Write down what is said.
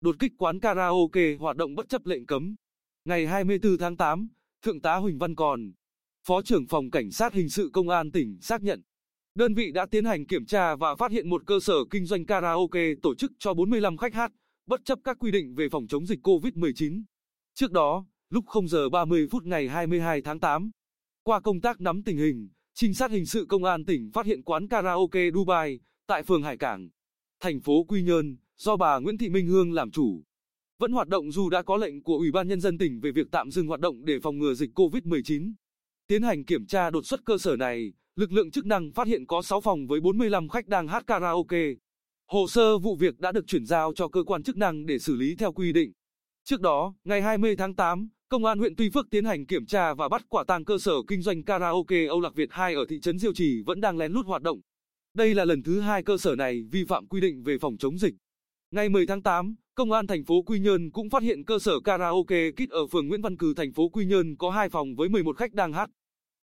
đột kích quán karaoke hoạt động bất chấp lệnh cấm. Ngày 24 tháng 8, Thượng tá Huỳnh Văn Còn, Phó trưởng phòng Cảnh sát Hình sự Công an tỉnh xác nhận, đơn vị đã tiến hành kiểm tra và phát hiện một cơ sở kinh doanh karaoke tổ chức cho 45 khách hát, bất chấp các quy định về phòng chống dịch COVID-19. Trước đó, lúc 0 giờ 30 phút ngày 22 tháng 8, qua công tác nắm tình hình, trinh sát hình sự công an tỉnh phát hiện quán karaoke Dubai tại phường Hải Cảng, thành phố Quy Nhơn, do bà Nguyễn Thị Minh Hương làm chủ. Vẫn hoạt động dù đã có lệnh của Ủy ban Nhân dân tỉnh về việc tạm dừng hoạt động để phòng ngừa dịch COVID-19. Tiến hành kiểm tra đột xuất cơ sở này, lực lượng chức năng phát hiện có 6 phòng với 45 khách đang hát karaoke. Hồ sơ vụ việc đã được chuyển giao cho cơ quan chức năng để xử lý theo quy định. Trước đó, ngày 20 tháng 8, Công an huyện Tuy Phước tiến hành kiểm tra và bắt quả tang cơ sở kinh doanh karaoke Âu Lạc Việt 2 ở thị trấn Diêu Trì vẫn đang lén lút hoạt động. Đây là lần thứ hai cơ sở này vi phạm quy định về phòng chống dịch. Ngày 10 tháng 8, Công an thành phố Quy Nhơn cũng phát hiện cơ sở karaoke Kit ở phường Nguyễn Văn Cừ thành phố Quy Nhơn có hai phòng với 11 khách đang hát.